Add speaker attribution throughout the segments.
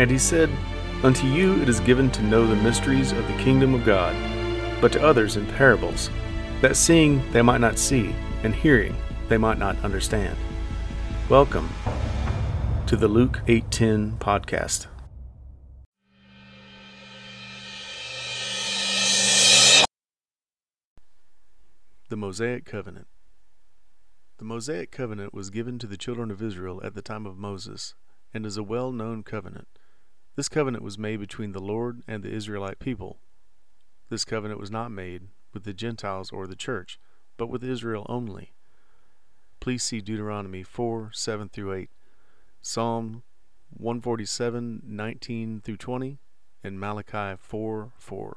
Speaker 1: And he said, Unto you it is given to know the mysteries of the kingdom of God, but to others in parables, that seeing they might not see, and hearing they might not understand. Welcome to the Luke 8:10 podcast. The Mosaic Covenant. The Mosaic Covenant was given to the children of Israel at the time of Moses and is a well-known covenant. This covenant was made between the Lord and the Israelite people. This covenant was not made with the Gentiles or the church, but with Israel only. Please see Deuteronomy 4 7 through 8, Psalm 147 19 through 20, and Malachi 4 4.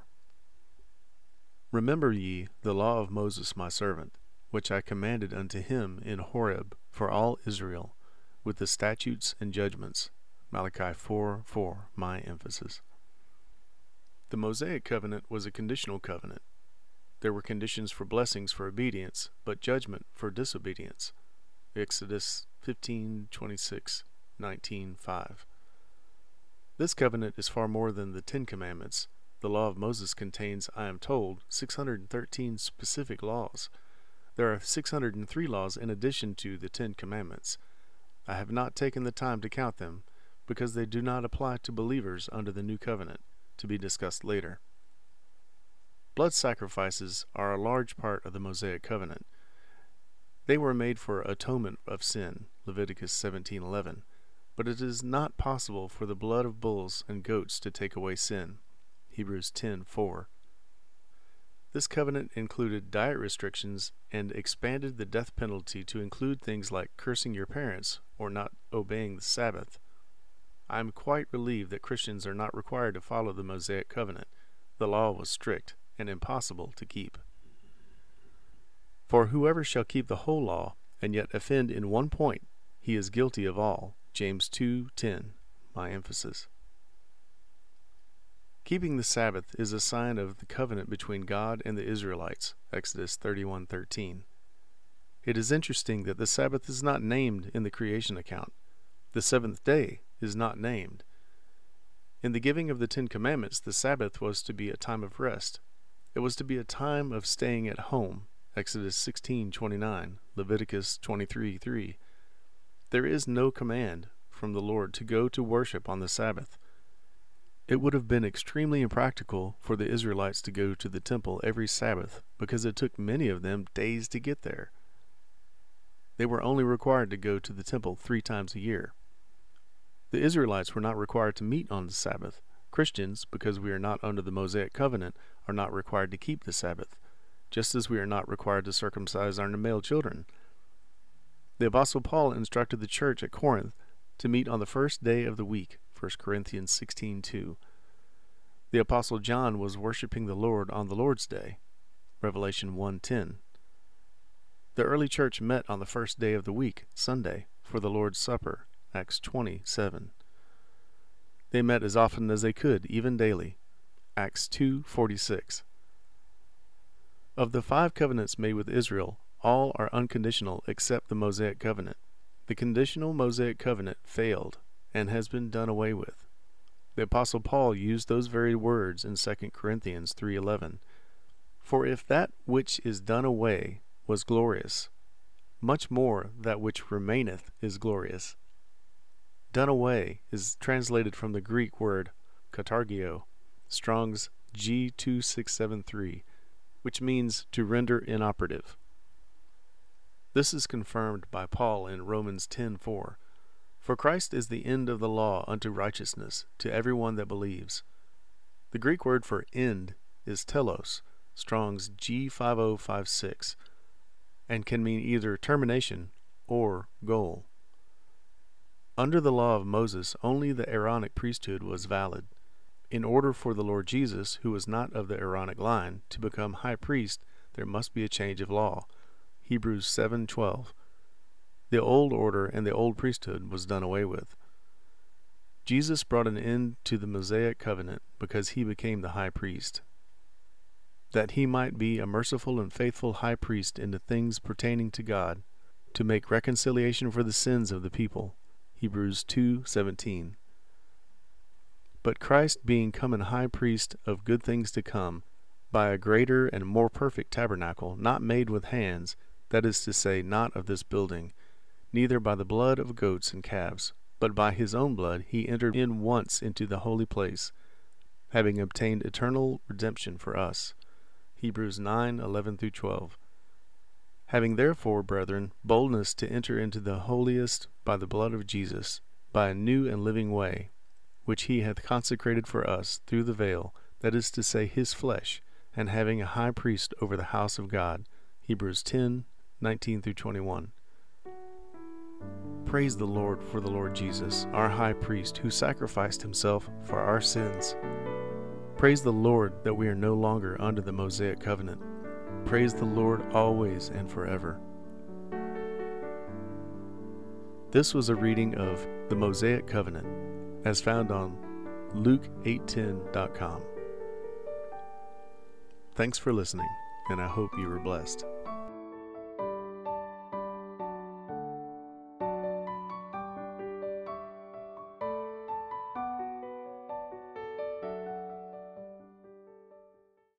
Speaker 1: Remember ye the law of Moses my servant, which I commanded unto him in Horeb for all Israel, with the statutes and judgments. Malachi 4 4, my emphasis. The Mosaic covenant was a conditional covenant. There were conditions for blessings for obedience, but judgment for disobedience. Exodus 15 26, 19 5. This covenant is far more than the Ten Commandments the law of Moses contains, I am told, 613 specific laws. There are 603 laws in addition to the Ten Commandments. I have not taken the time to count them, because they do not apply to believers under the New Covenant, to be discussed later. Blood sacrifices are a large part of the Mosaic Covenant. They were made for atonement of sin, Leviticus 17:11, but it is not possible for the blood of bulls and goats to take away sin, Hebrews 10:4. This covenant included diet restrictions and expanded the death penalty to include things like cursing your parents or not obeying the Sabbath. I am quite relieved that Christians are not required to follow the Mosaic covenant. The law was strict and impossible to keep. For whoever shall keep the whole law and yet offend in one point, he is guilty of all. James 2:10. My emphasis. Keeping the Sabbath is a sign of the covenant between God and the Israelites. Exodus 31:13. It is interesting that the Sabbath is not named in the creation account. The seventh day is not named. In the giving of the Ten Commandments, the Sabbath was to be a time of rest. It was to be a time of staying at home. Exodus 16:29, Leviticus 23:3. There is no command from the Lord to go to worship on the Sabbath. It would have been extremely impractical for the Israelites to go to the temple every Sabbath because it took many of them days to get there. They were only required to go to the temple three times a year. The Israelites were not required to meet on the Sabbath. Christians, because we are not under the Mosaic covenant, are not required to keep the Sabbath, just as we are not required to circumcise our male children. The Apostle Paul instructed the church at Corinth to meet on the first day of the week 1 Corinthians 16:2. The apostle John was worshiping the Lord on the Lord's day. Revelation 1:10. The early church met on the first day of the week, Sunday, for the Lord's Supper. Acts 20:7. They met as often as they could, even daily. Acts 2:46. Of the five covenants made with Israel, all are unconditional except the Mosaic covenant. The conditional Mosaic covenant failed and has been done away with. The apostle Paul used those very words in 2 Corinthians 3:11. For if that which is done away was glorious, much more that which remaineth is glorious. Done away is translated from the Greek word katargeo, Strong's G2673, which means to render inoperative. This is confirmed by Paul in Romans 10:4. For Christ is the end of the law unto righteousness to every one that believes. The Greek word for end is telos, Strong's G5056, and can mean either termination or goal. Under the law of Moses, only the Aaronic priesthood was valid. In order for the Lord Jesus, who was not of the Aaronic line, to become high priest, there must be a change of law. Hebrews 7:12. The old order and the old priesthood was done away with. Jesus brought an end to the Mosaic covenant because he became the high priest. That he might be a merciful and faithful high priest in the things pertaining to God, to make reconciliation for the sins of the people. Hebrews 2:17. But Christ being come an high priest of good things to come, by a greater and more perfect tabernacle, not made with hands, that is to say, not of this building, neither by the blood of goats and calves, but by his own blood he entered in once into the holy place, having obtained eternal redemption for us. Hebrews 9 11 12. Having therefore, brethren, boldness to enter into the holiest by the blood of Jesus, by a new and living way, which he hath consecrated for us through the veil, that is to say, his flesh, and having a high priest over the house of God. Hebrews 10 19 21. Praise the Lord for the Lord Jesus, our high priest, who sacrificed himself for our sins. Praise the Lord that we are no longer under the Mosaic covenant. Praise the Lord always and forever. This was a reading of the Mosaic Covenant as found on Luke810.com. Thanks for listening, and I hope you were blessed.